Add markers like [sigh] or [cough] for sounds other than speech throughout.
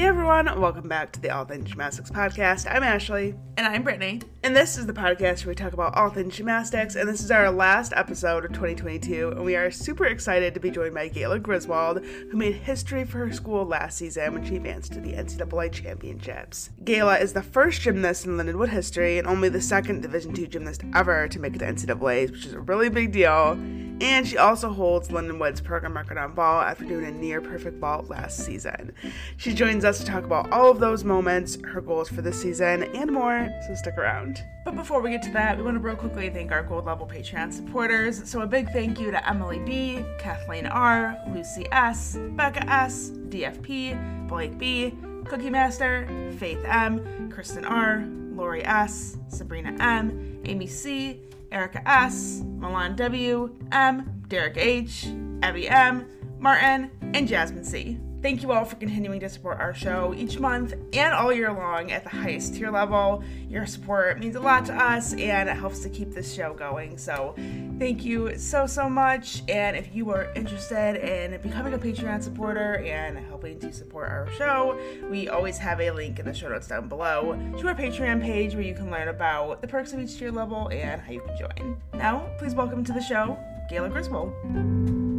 Hey everyone, welcome back to the All Things Gymnastics podcast. I'm Ashley. And I'm Brittany. And this is the podcast where we talk about all things gymnastics, and this is our last episode of 2022, and we are super excited to be joined by Gayla Griswold, who made history for her school last season when she advanced to the NCAA championships. Gayla is the first gymnast in Lindenwood history and only the second Division II gymnast ever to make it to NCAAs, which is a really big deal. And she also holds Lindenwood's program record on vault after doing a near perfect vault last season. She joins us to talk about all of those moments, her goals for this season, and more, so stick around. But before we get to that, we want to real quickly thank our gold level Patreon supporters. So a big thank you to Emily B, Kathleen R, Lucy S, Becca S, DFP, Blake B, Cookie Master, Faith M, Kristen R, Lori S, Sabrina M, Amy C, Erica S, Milan W, M, Derek H, Abby M, Martin, and Jasmine C. Thank you all for continuing to support our show each month and all year long at the highest tier level. Your support means a lot to us and it helps to keep this show going. So, thank you so, so much. And if you are interested in becoming a Patreon supporter and helping to support our show, we always have a link in the show notes down below to our Patreon page where you can learn about the perks of each tier level and how you can join. Now, please welcome to the show, Gayla Griswold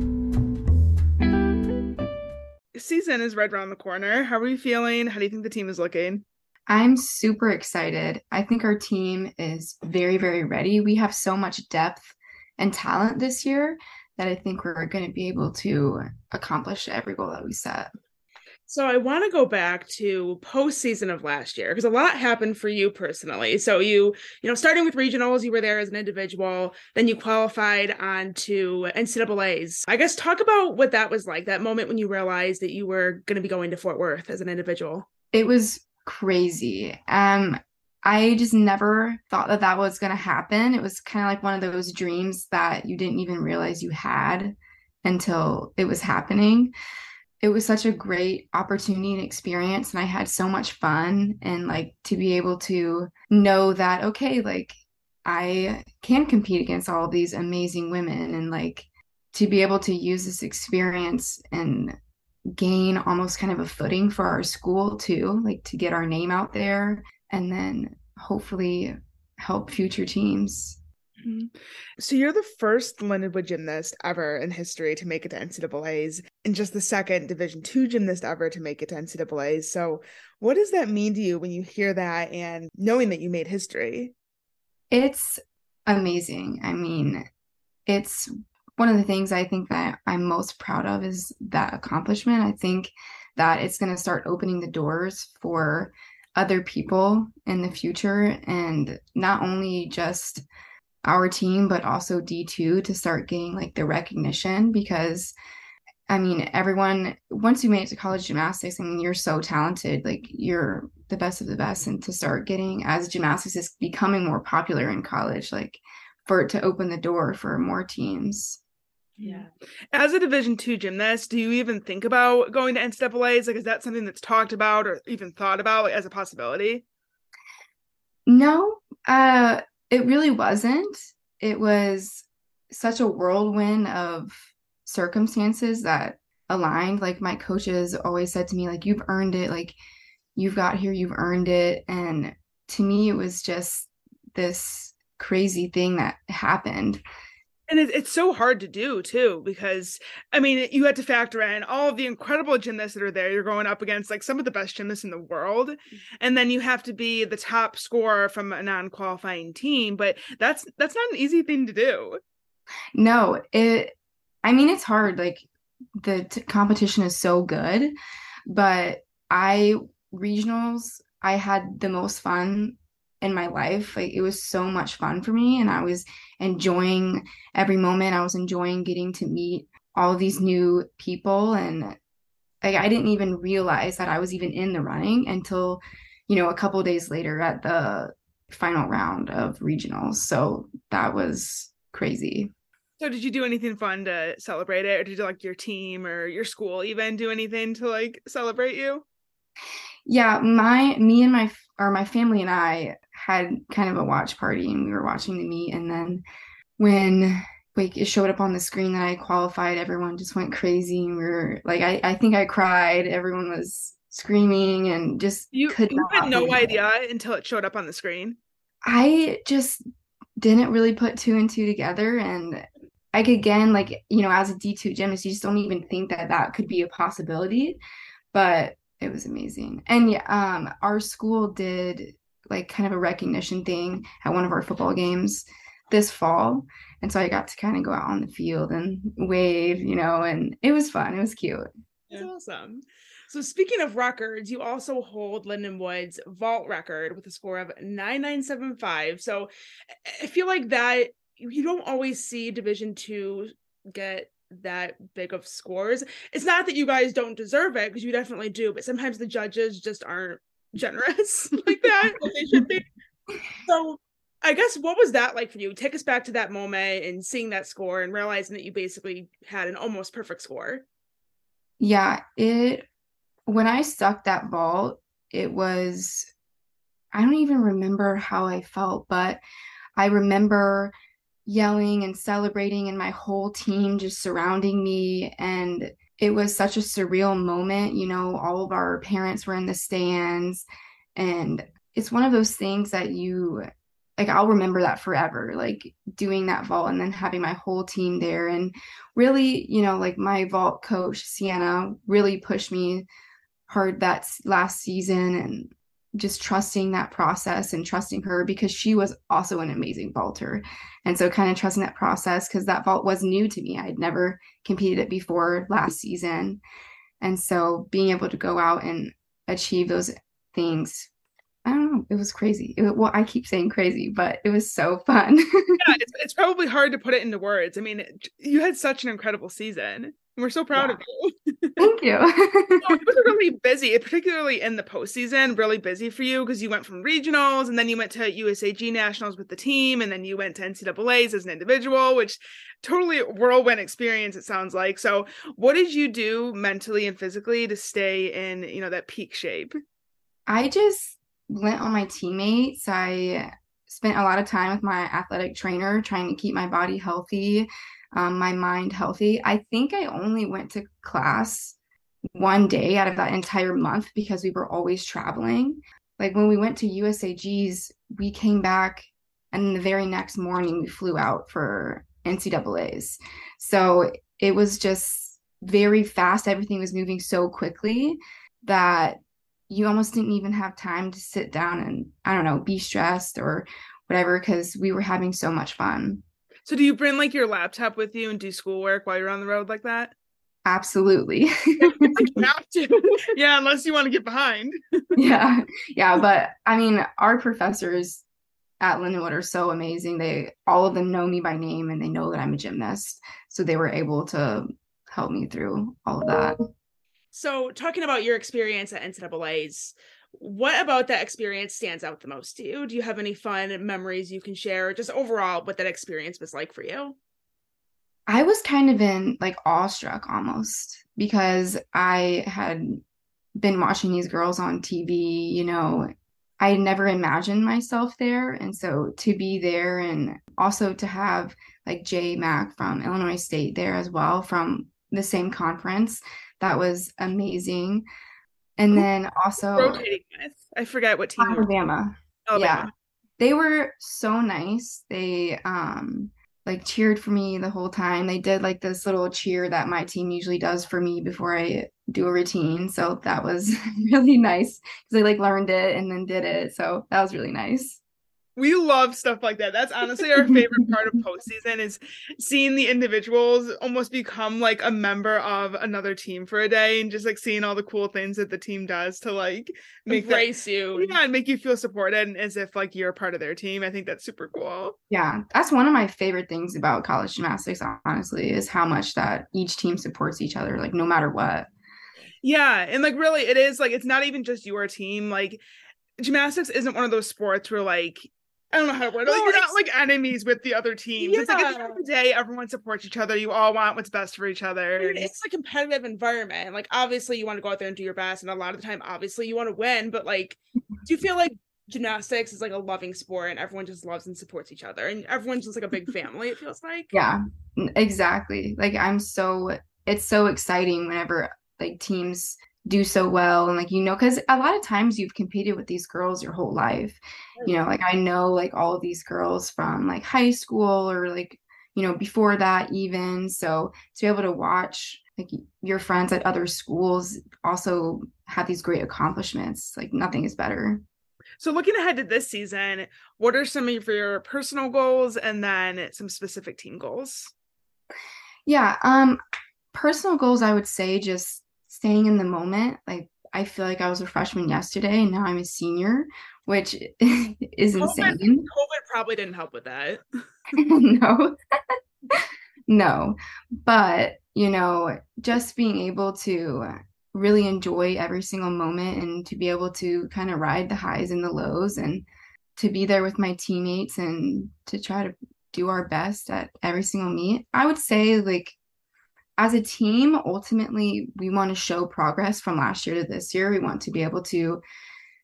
season is right around the corner. How are you feeling? How do you think the team is looking? I'm super excited. I think our team is very, very ready. We have so much depth and talent this year that I think we're going to be able to accomplish every goal that we set. So I want to go back to postseason of last year because a lot happened for you personally. So you, you know, starting with regionals, you were there as an individual, then you qualified on to NCAA's. I guess talk about what that was like, that moment when you realized that you were going to be going to Fort Worth as an individual. It was crazy. Um, I just never thought that that was going to happen. It was kind of like one of those dreams that you didn't even realize you had until it was happening it was such a great opportunity and experience and i had so much fun and like to be able to know that okay like i can compete against all these amazing women and like to be able to use this experience and gain almost kind of a footing for our school too like to get our name out there and then hopefully help future teams. Mm-hmm. So you're the first Lindenwood gymnast ever in history to make it to NCAA's, and just the second Division two gymnast ever to make it to NCAA's. So, what does that mean to you when you hear that and knowing that you made history? It's amazing. I mean, it's one of the things I think that I'm most proud of is that accomplishment. I think that it's going to start opening the doors for other people in the future and not only just our team, but also D2 to start getting like the recognition because I mean, everyone, once you made it to college gymnastics, I mean, you're so talented, like you're the best of the best. And to start getting as gymnastics is becoming more popular in college, like for it to open the door for more teams. Yeah. As a division two gymnast, do you even think about going to NCAAs? Like, is that something that's talked about or even thought about like, as a possibility? No. Uh it really wasn't. It was such a whirlwind of circumstances that aligned. Like my coaches always said to me, like, you've earned it, like you've got here, you've earned it. And to me, it was just this crazy thing that happened and it, it's so hard to do too because i mean you had to factor in all of the incredible gymnasts that are there. You're going up against like some of the best gymnasts in the world and then you have to be the top scorer from a non-qualifying team but that's that's not an easy thing to do. No it i mean it's hard like the t- competition is so good but i regionals i had the most fun in my life. Like it was so much fun for me and I was enjoying every moment. I was enjoying getting to meet all these new people and like I didn't even realize that I was even in the running until you know a couple days later at the final round of regionals. So that was crazy. So did you do anything fun to celebrate it or did you like your team or your school even do anything to like celebrate you? Yeah, my me and my or my family and I had kind of a watch party and we were watching the meet and then when like it showed up on the screen that I qualified, everyone just went crazy and we were like I, I think I cried. Everyone was screaming and just you, could you had no believe it. idea until it showed up on the screen. I just didn't really put two and two together. And like, again, like, you know, as a D2 gymnast, you just don't even think that that could be a possibility. But it was amazing. And yeah, um, our school did like kind of a recognition thing at one of our football games this fall. And so I got to kind of go out on the field and wave, you know, and it was fun. It was cute. That's awesome. So speaking of records, you also hold Lindenwood's vault record with a score of 9975. So I feel like that you don't always see Division 2 get that big of scores. It's not that you guys don't deserve it because you definitely do, but sometimes the judges just aren't generous [laughs] like [laughs] that. they should be. So I guess what was that like for you? Take us back to that moment and seeing that score and realizing that you basically had an almost perfect score. Yeah, it when I stuck that vault, it was I don't even remember how I felt, but I remember yelling and celebrating and my whole team just surrounding me. And it was such a surreal moment, you know, all of our parents were in the stands. And it's one of those things that you like I'll remember that forever, like doing that vault and then having my whole team there. And really, you know, like my vault coach, Sienna, really pushed me hard that last season. And just trusting that process and trusting her because she was also an amazing vaulter. And so kind of trusting that process because that vault was new to me. I'd never competed it before last season. And so being able to go out and achieve those things I don't know. It was crazy. It, well, I keep saying crazy, but it was so fun. [laughs] yeah, it's, it's probably hard to put it into words. I mean, you had such an incredible season. We're so proud Yeah. of you. [laughs] Thank you. [laughs] So it [laughs] was really busy, particularly in the postseason, really busy for you because you went from regionals and then you went to USAG nationals with the team and then you went to NCAA's as an individual, which totally whirlwind experience, it sounds like. So what did you do mentally and physically to stay in, you know, that peak shape? I just went on my teammates. I spent a lot of time with my athletic trainer trying to keep my body healthy, um, my mind healthy. I think I only went to class one day out of that entire month because we were always traveling. Like when we went to USAG's, we came back and the very next morning we flew out for NCAA's. So it was just very fast. Everything was moving so quickly that you almost didn't even have time to sit down and I don't know, be stressed or whatever because we were having so much fun. So do you bring like your laptop with you and do schoolwork while you're on the road like that? Absolutely. [laughs] [laughs] Yeah, unless you want to get behind. yeah. Yeah, but I mean, our professors at Lindenwood are so amazing. They all of them know me by name and they know that I'm a gymnast. So they were able to help me through all of that. So, talking about your experience at NCAA's, what about that experience stands out the most to you? Do you have any fun memories you can share? Just overall, what that experience was like for you? I was kind of in like awestruck almost because I had been watching these girls on TV, you know, I never imagined myself there. And so to be there and also to have like Jay Mack from Illinois State there as well from the same conference, that was amazing. And then also Rotating with, I forget what team. Alabama. Alabama. Yeah. They were so nice. They um like cheered for me the whole time. They did like this little cheer that my team usually does for me before I do a routine. So that was [laughs] really nice because I like learned it and then did it. So that was really nice. We love stuff like that. That's honestly our favorite part of postseason is seeing the individuals almost become like a member of another team for a day and just like seeing all the cool things that the team does to like make that Embrace you. yeah, and make you feel supported and as if like you're a part of their team. I think that's super cool. Yeah, that's one of my favorite things about college gymnastics, honestly, is how much that each team supports each other, like no matter what. Yeah, and like really it is like it's not even just your team. Like gymnastics isn't one of those sports where like I don't know how to word it. Like, No, you're not like enemies with the other teams. It's like at the end of the day, everyone supports each other. You all want what's best for each other. And and- it's a competitive environment. Like obviously you want to go out there and do your best, and a lot of the time, obviously you want to win. But like, do you feel like gymnastics is like a loving sport, and everyone just loves and supports each other, and everyone's just like a big [laughs] family? It feels like. Yeah, exactly. Like I'm so it's so exciting whenever like teams do so well and like you know because a lot of times you've competed with these girls your whole life. You know like i know like all of these girls from like high school or like you know before that even so to be able to watch like your friends at other schools also have these great accomplishments like nothing is better. So looking ahead to this season what are some of your personal goals and then some specific team goals? Yeah um personal goals i would say just staying in the moment. Like I feel like I was a freshman yesterday and now I'm a senior, which [laughs] is COVID, insane. COVID probably didn't help with that. [laughs] no. [laughs] no. But, you know, just being able to really enjoy every single moment and to be able to kind of ride the highs and the lows and to be there with my teammates and to try to do our best at every single meet. I would say like as a team, ultimately, we want to show progress from last year to this year. We want to be able to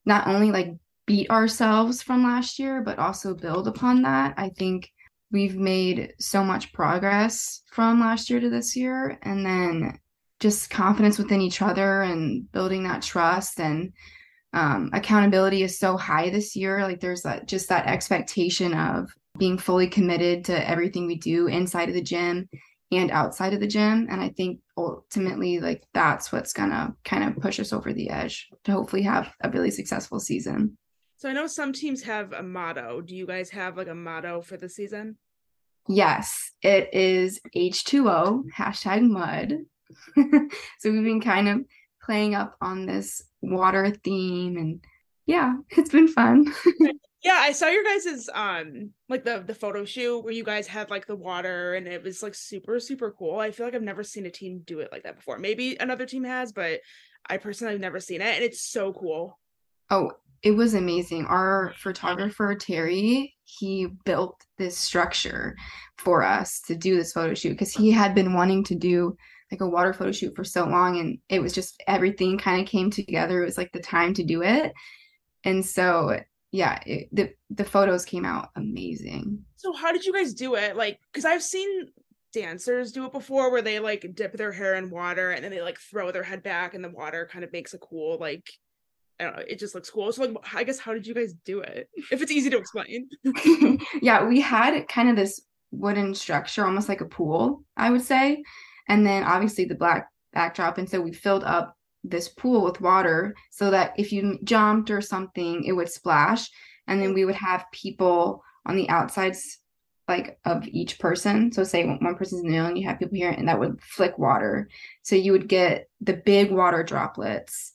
not only like beat ourselves from last year, but also build upon that. I think we've made so much progress from last year to this year. And then just confidence within each other and building that trust and um, accountability is so high this year. Like there's that just that expectation of being fully committed to everything we do inside of the gym and outside of the gym. And I think ultimately, like, that's what's gonna kind of push us over the edge to hopefully have a really successful season. So I know some teams have a motto. Do you guys have like a motto for the season? Yes, it is H2O, hashtag mud. [laughs] so we've been kind of playing up on this water theme and yeah, it's been fun. [laughs] Yeah, I saw your guys's um like the the photo shoot where you guys had like the water and it was like super super cool. I feel like I've never seen a team do it like that before. Maybe another team has, but I personally have never seen it and it's so cool. Oh, it was amazing. Our photographer Terry, he built this structure for us to do this photo shoot because he had been wanting to do like a water photo shoot for so long and it was just everything kind of came together. It was like the time to do it. And so yeah, it, the the photos came out amazing. So how did you guys do it? Like, because I've seen dancers do it before, where they like dip their hair in water and then they like throw their head back, and the water kind of makes a cool like. I don't know. It just looks cool. So, like, I guess how did you guys do it? [laughs] If it's easy to explain. [laughs] yeah, we had kind of this wooden structure, almost like a pool, I would say, and then obviously the black backdrop, and so we filled up this pool with water so that if you jumped or something, it would splash. And then we would have people on the outsides like of each person. So say one person's in the middle and you have people here and that would flick water. So you would get the big water droplets.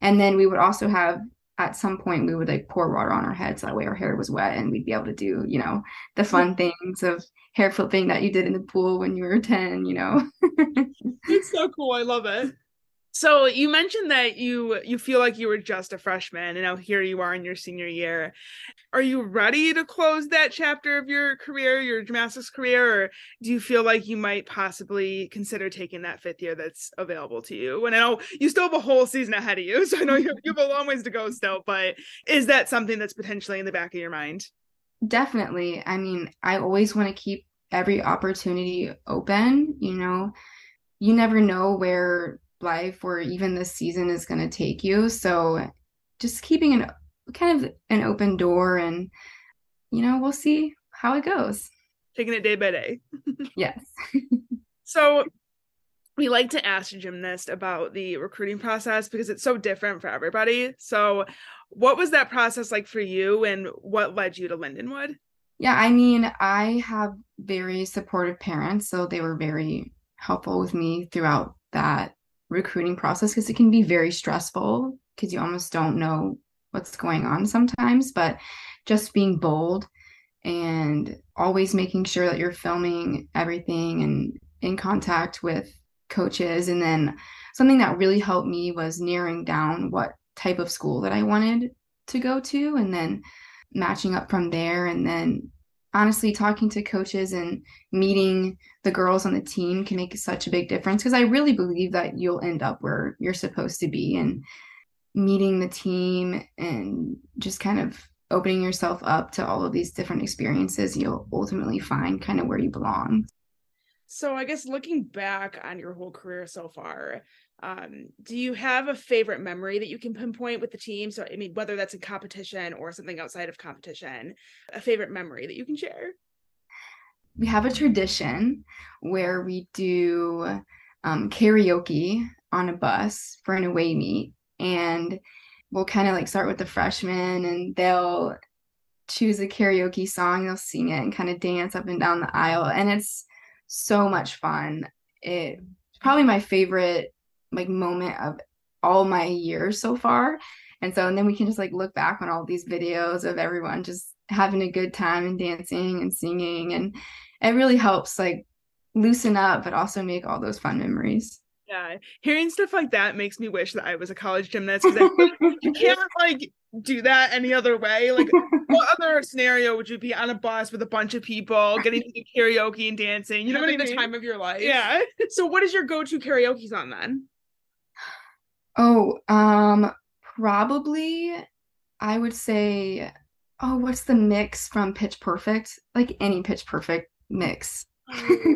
And then we would also have at some point we would like pour water on our heads that way our hair was wet and we'd be able to do, you know, the [laughs] fun things of hair flipping that you did in the pool when you were 10, you know. [laughs] it's so cool. I love it. So you mentioned that you you feel like you were just a freshman and now here you are in your senior year. Are you ready to close that chapter of your career, your gymnastics career, or do you feel like you might possibly consider taking that fifth year that's available to you? And I know you still have a whole season ahead of you, [laughs] so I know you have, you have a long ways to go still, but is that something that's potentially in the back of your mind? Definitely. I mean, I always want to keep every opportunity open, you know. You never know where life or even this season is going to take you. So just keeping an kind of an open door and you know, we'll see how it goes. Taking it day by day. [laughs] yes. so we like to ask gymnast about the recruiting process because it's so different for everybody. So what was that process like for you and what led you to Lindenwood? Yeah, I mean, I have very supportive parents, so they were very helpful with me throughout that recruiting process because it can be very stressful because you almost don't know what's going on sometimes but just being bold and always making sure that you're filming everything and in contact with coaches. And then something that really helped me was narrowing down what type of school that I wanted to go to and then matching up from there. And then honestly talking to coaches and meeting the girls on the team can make such a big difference because I really believe that you'll end up where you're supposed to be and meeting the team and just kind of opening yourself up to all of these different experiences you'll ultimately find kind of where you belong. So I guess looking back on your whole career so far, Um, do you have a favorite memory that you can pinpoint with the team? So, I mean, whether that's in competition or something outside of competition, a favorite memory that you can share? We have a tradition where we do um, karaoke on a bus for an away meet. And we'll kind of like start with the freshmen and they'll choose a karaoke song, they'll sing it and kind of dance up and down the aisle. And it's so much fun. It's probably my favorite like moment of all my years so far. And so, and then we can just like look back on all these videos of everyone just having a good time and dancing and singing. And it really helps like loosen up, but also make all those fun memories. Yeah, hearing stuff like that makes me wish that I was a college gymnast because you [laughs] can't like do that any other way. Like, what [laughs] other scenario would you be on a bus with a bunch of people getting to do karaoke and dancing? You know what I the time of your life. Yeah. So, what is your go-to karaoke song then? Oh, um, probably I would say, oh, what's the mix from Pitch Perfect? Like any Pitch Perfect mix.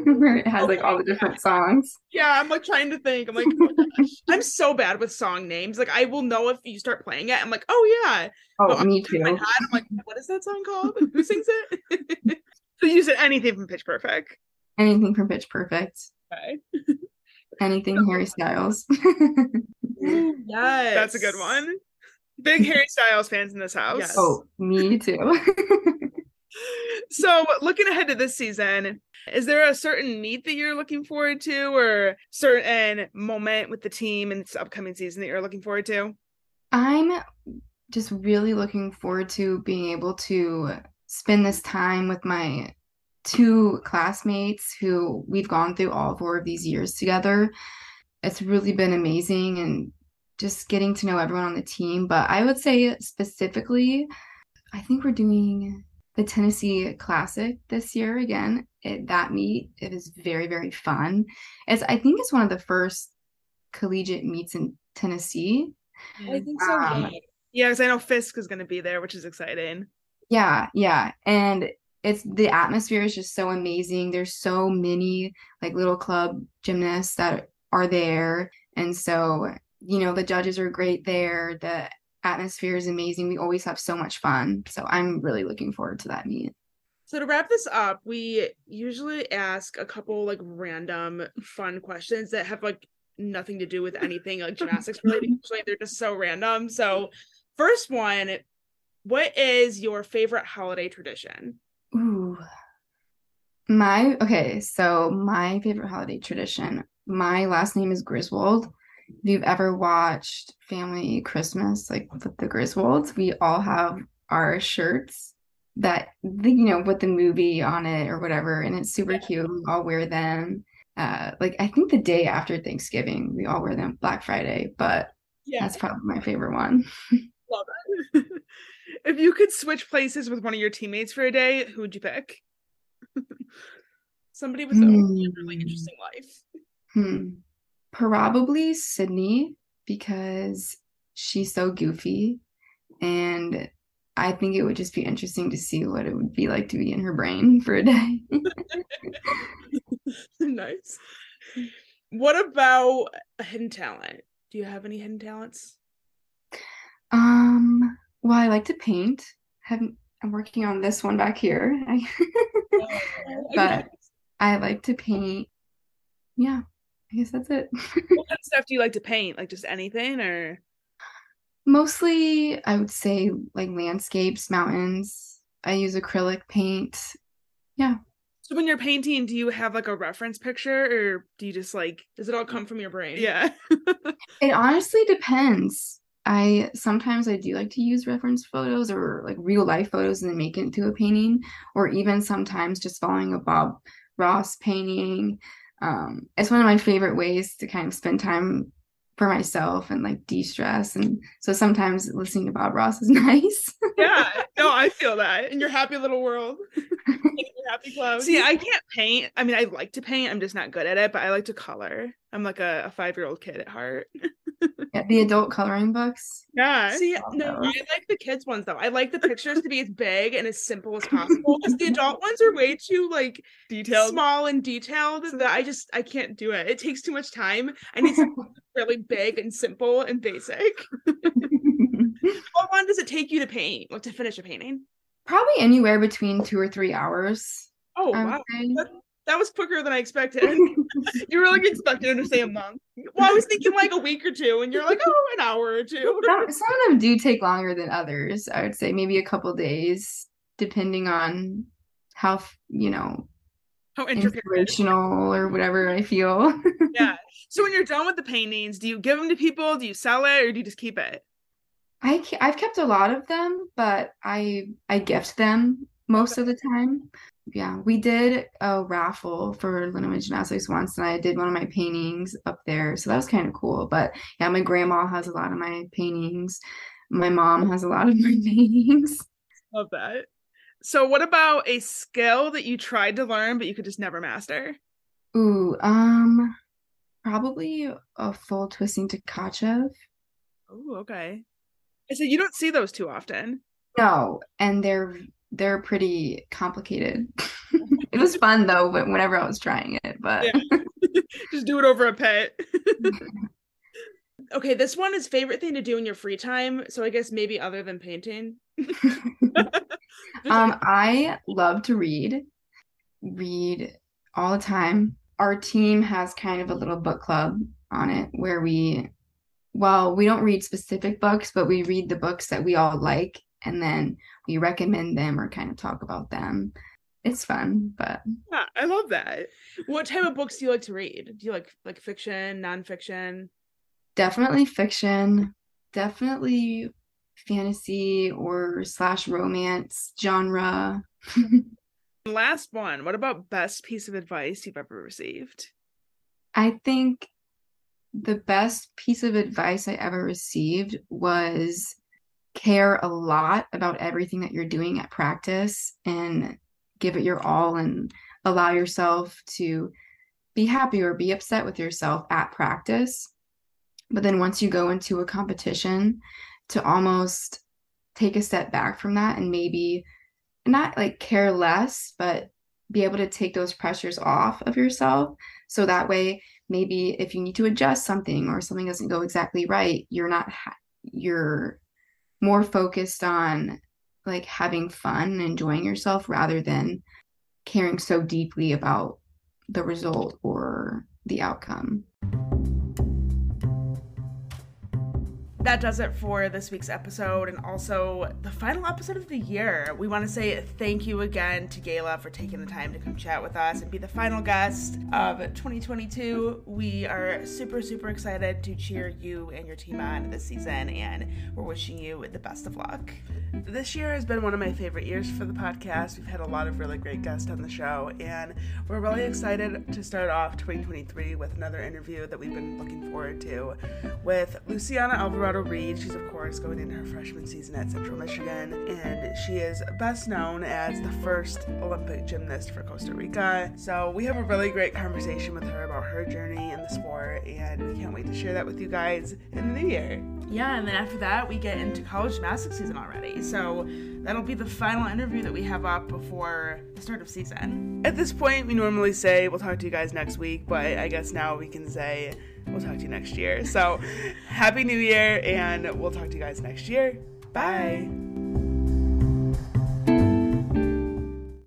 Where it has like all the different songs. Yeah, I'm like trying to think. I'm like, oh [laughs] I'm so bad with song names. Like, I will know if you start playing it. I'm like, oh yeah. Oh, But me In my too. head, I'm like, what is that song called? Who sings it? [laughs] So you said anything from Pitch Perfect. Anything from Pitch Perfect. Okay. Anything [laughs] Harry Styles. Ooh, yes, That's a good one. Big Harry Styles fans in this house. Yes. oh, me too. So looking ahead to this season, is there a certain meet that you're looking forward to or certain moment with the team in this upcoming season that you're looking forward to? I'm just really looking forward to being able to spend this time with my two classmates who we've gone through all four of these years together. It's really been amazing and just getting to know everyone on the team. But I would say specifically, I think we're doing the Tennessee Classic this year again. It, that meet it is very very fun. It's I think it's one of the first collegiate meets in Tennessee. I think so. Um, yeah. Because I know Fisk is going to be there, which is exciting. Yeah, yeah. And it's the atmosphere is just so amazing. There's so many like little club gymnasts that are there. And so, you know, the judges are great there. The atmosphere is amazing. We always have so much fun. So I'm really looking forward to that meet. So to wrap this up, we usually ask a couple like random fun questions that have like nothing to do with anything like gymnastics [laughs] related. Usually they're just so random. So first one, what is your favorite holiday tradition? Ooh. My okay, so my favorite holiday tradition. My last name is Griswold. If you've ever watched Family Christmas, like with the Griswolds, we all have our shirts that the- you know with the movie on it or whatever, and it's super cute. We all wear them. Uh, like I think the day after Thanksgiving, we all wear them Black Friday, but Yeah, that's probably my favorite one. [laughs] love it. [laughs] if you could switch places with one of your teammates for a day, who would you pick? [laughs] Somebody with a really Hmm. interesting life. Hmm. Probably Sydney because she's so goofy. And I think it would just be interesting to see what it would be like to be in her brain [laughs] for a day. [laughs] nice. What about hidden talent? Do you have any hidden talents? um, well, I like to paint. Haven't I'm working on this one back here. [laughs] But I like to paint. Yeah, I guess that's it. [laughs] What kind of stuff do you like to paint? Like just anything or Mostly, I would say like landscapes, mountains. I use acrylic paint. Yeah. so when you're painting, do you have like a reference picture or do you just like Does it all come from your brain? yeah. [laughs] It honestly depends. I sometimes I do like to use reference photos or like real life photos and then make it into a painting, or even sometimes just following a Bob Ross painting. Um, it's one of my favorite ways to kind of spend time for myself and like de-stress. And so sometimes listening to Bob Ross is [laughs] nice. yeah. No, I feel that. In your happy little world. [laughs] Your happy clouds. See, I can't paint. I mean, I like to paint. I'm just not good at it, but I like to color. I'm like a, a five year old kid at heart. [laughs] Yeah, the adult coloring books. Yeah. See, no. I like the kids ones though. I like the pictures to be as big and as simple as [laughs] possible. Because the adult ones are way too like Detailed. small and detailed that I just I can't do it. It takes too much time. I need something [laughs] really big and simple and basic. How long does it take you to paint? Like to finish a painting? Probably anywhere between two or three hours. Oh I would wow. say. That, that was quicker than I expected. [laughs] you were like expecting to say a month. Well, I was thinking like a week or two, and you're like, oh, an hour or two. some, some of them do take longer than others. I would say maybe a couple days, depending on how you know How inspirational or whatever I feel. [laughs] Yeah. So when you're done with the paintings, do you give them to people? Do you sell it, or do you just keep it? I I've kept a lot of them, but I I gift them most of the time. Yeah, we did a raffle for Lindenwood Gymnastics once, and I did one of my paintings up there, so that was kind of cool. But yeah, my grandma has a lot of my paintings. My mom has a lot of [laughs] my paintings. Love that. So what about a skill that you tried to learn but you could just never master? Ooh, um, probably a full twisting to Tkachev. Oh, okay. I said you don't see those too often. No, and they're they're pretty complicated. [laughs] It was fun though, but whenever I was trying it, but Yeah. [laughs] just do it over a pet. [laughs] okay, this one is favorite thing to do in your free time. So I guess maybe other than painting. Um, I love to read, read all the time. Our team has kind of a little book club on it where we, well, we don't read specific books, but we read the books that we all like, and then we recommend them or kind of talk about them. It's fun, but yeah, I love that. What type of books do you like to read? Do you like like fiction, nonfiction? definitely fiction, definitely fantasy or slash romance genre. [laughs] Last one. What about best piece of advice you've ever received? I think the best piece of advice I ever received was care a lot about everything that you're doing at practice and give it your all and allow yourself to be happy or be upset with yourself at practice. But then once you go into a competition, to almost take a step back from that and maybe not like care less, but be able to take those pressures off of yourself. So that way, maybe if you need to adjust something or something doesn't go exactly right, you're not, you're more focused on like having fun and enjoying yourself rather than caring so deeply about the result or the outcome. That does it for this week's episode and also the final episode of the year. We want to say thank you again to Gayla for taking the time to come chat with us and be the final guest of 2022. We are super, super excited to cheer you and your team on this season, and we're wishing you the best of luck. This year has been one of my favorite years for the podcast. We've had a lot of really great guests on the show, and we're really excited to start off 2023 with another interview that we've been looking forward to with Luciana Alvarado Reed. She's, of course, going into her freshman season at Central Michigan, and she is best known as the first Olympic gymnast for Costa Rica. So, we have a really great conversation with her about her journey in the sport, and we can't wait to share that with you guys in the new year. Yeah, and then after that, we get into college gymnastics season already. So that'll be the final interview that we have up before the start of season. At this point, we normally say we'll talk to you guys next week, but I guess now we can say we'll talk to you next year. So, Happy New Year, and we'll talk to you guys next year. Bye.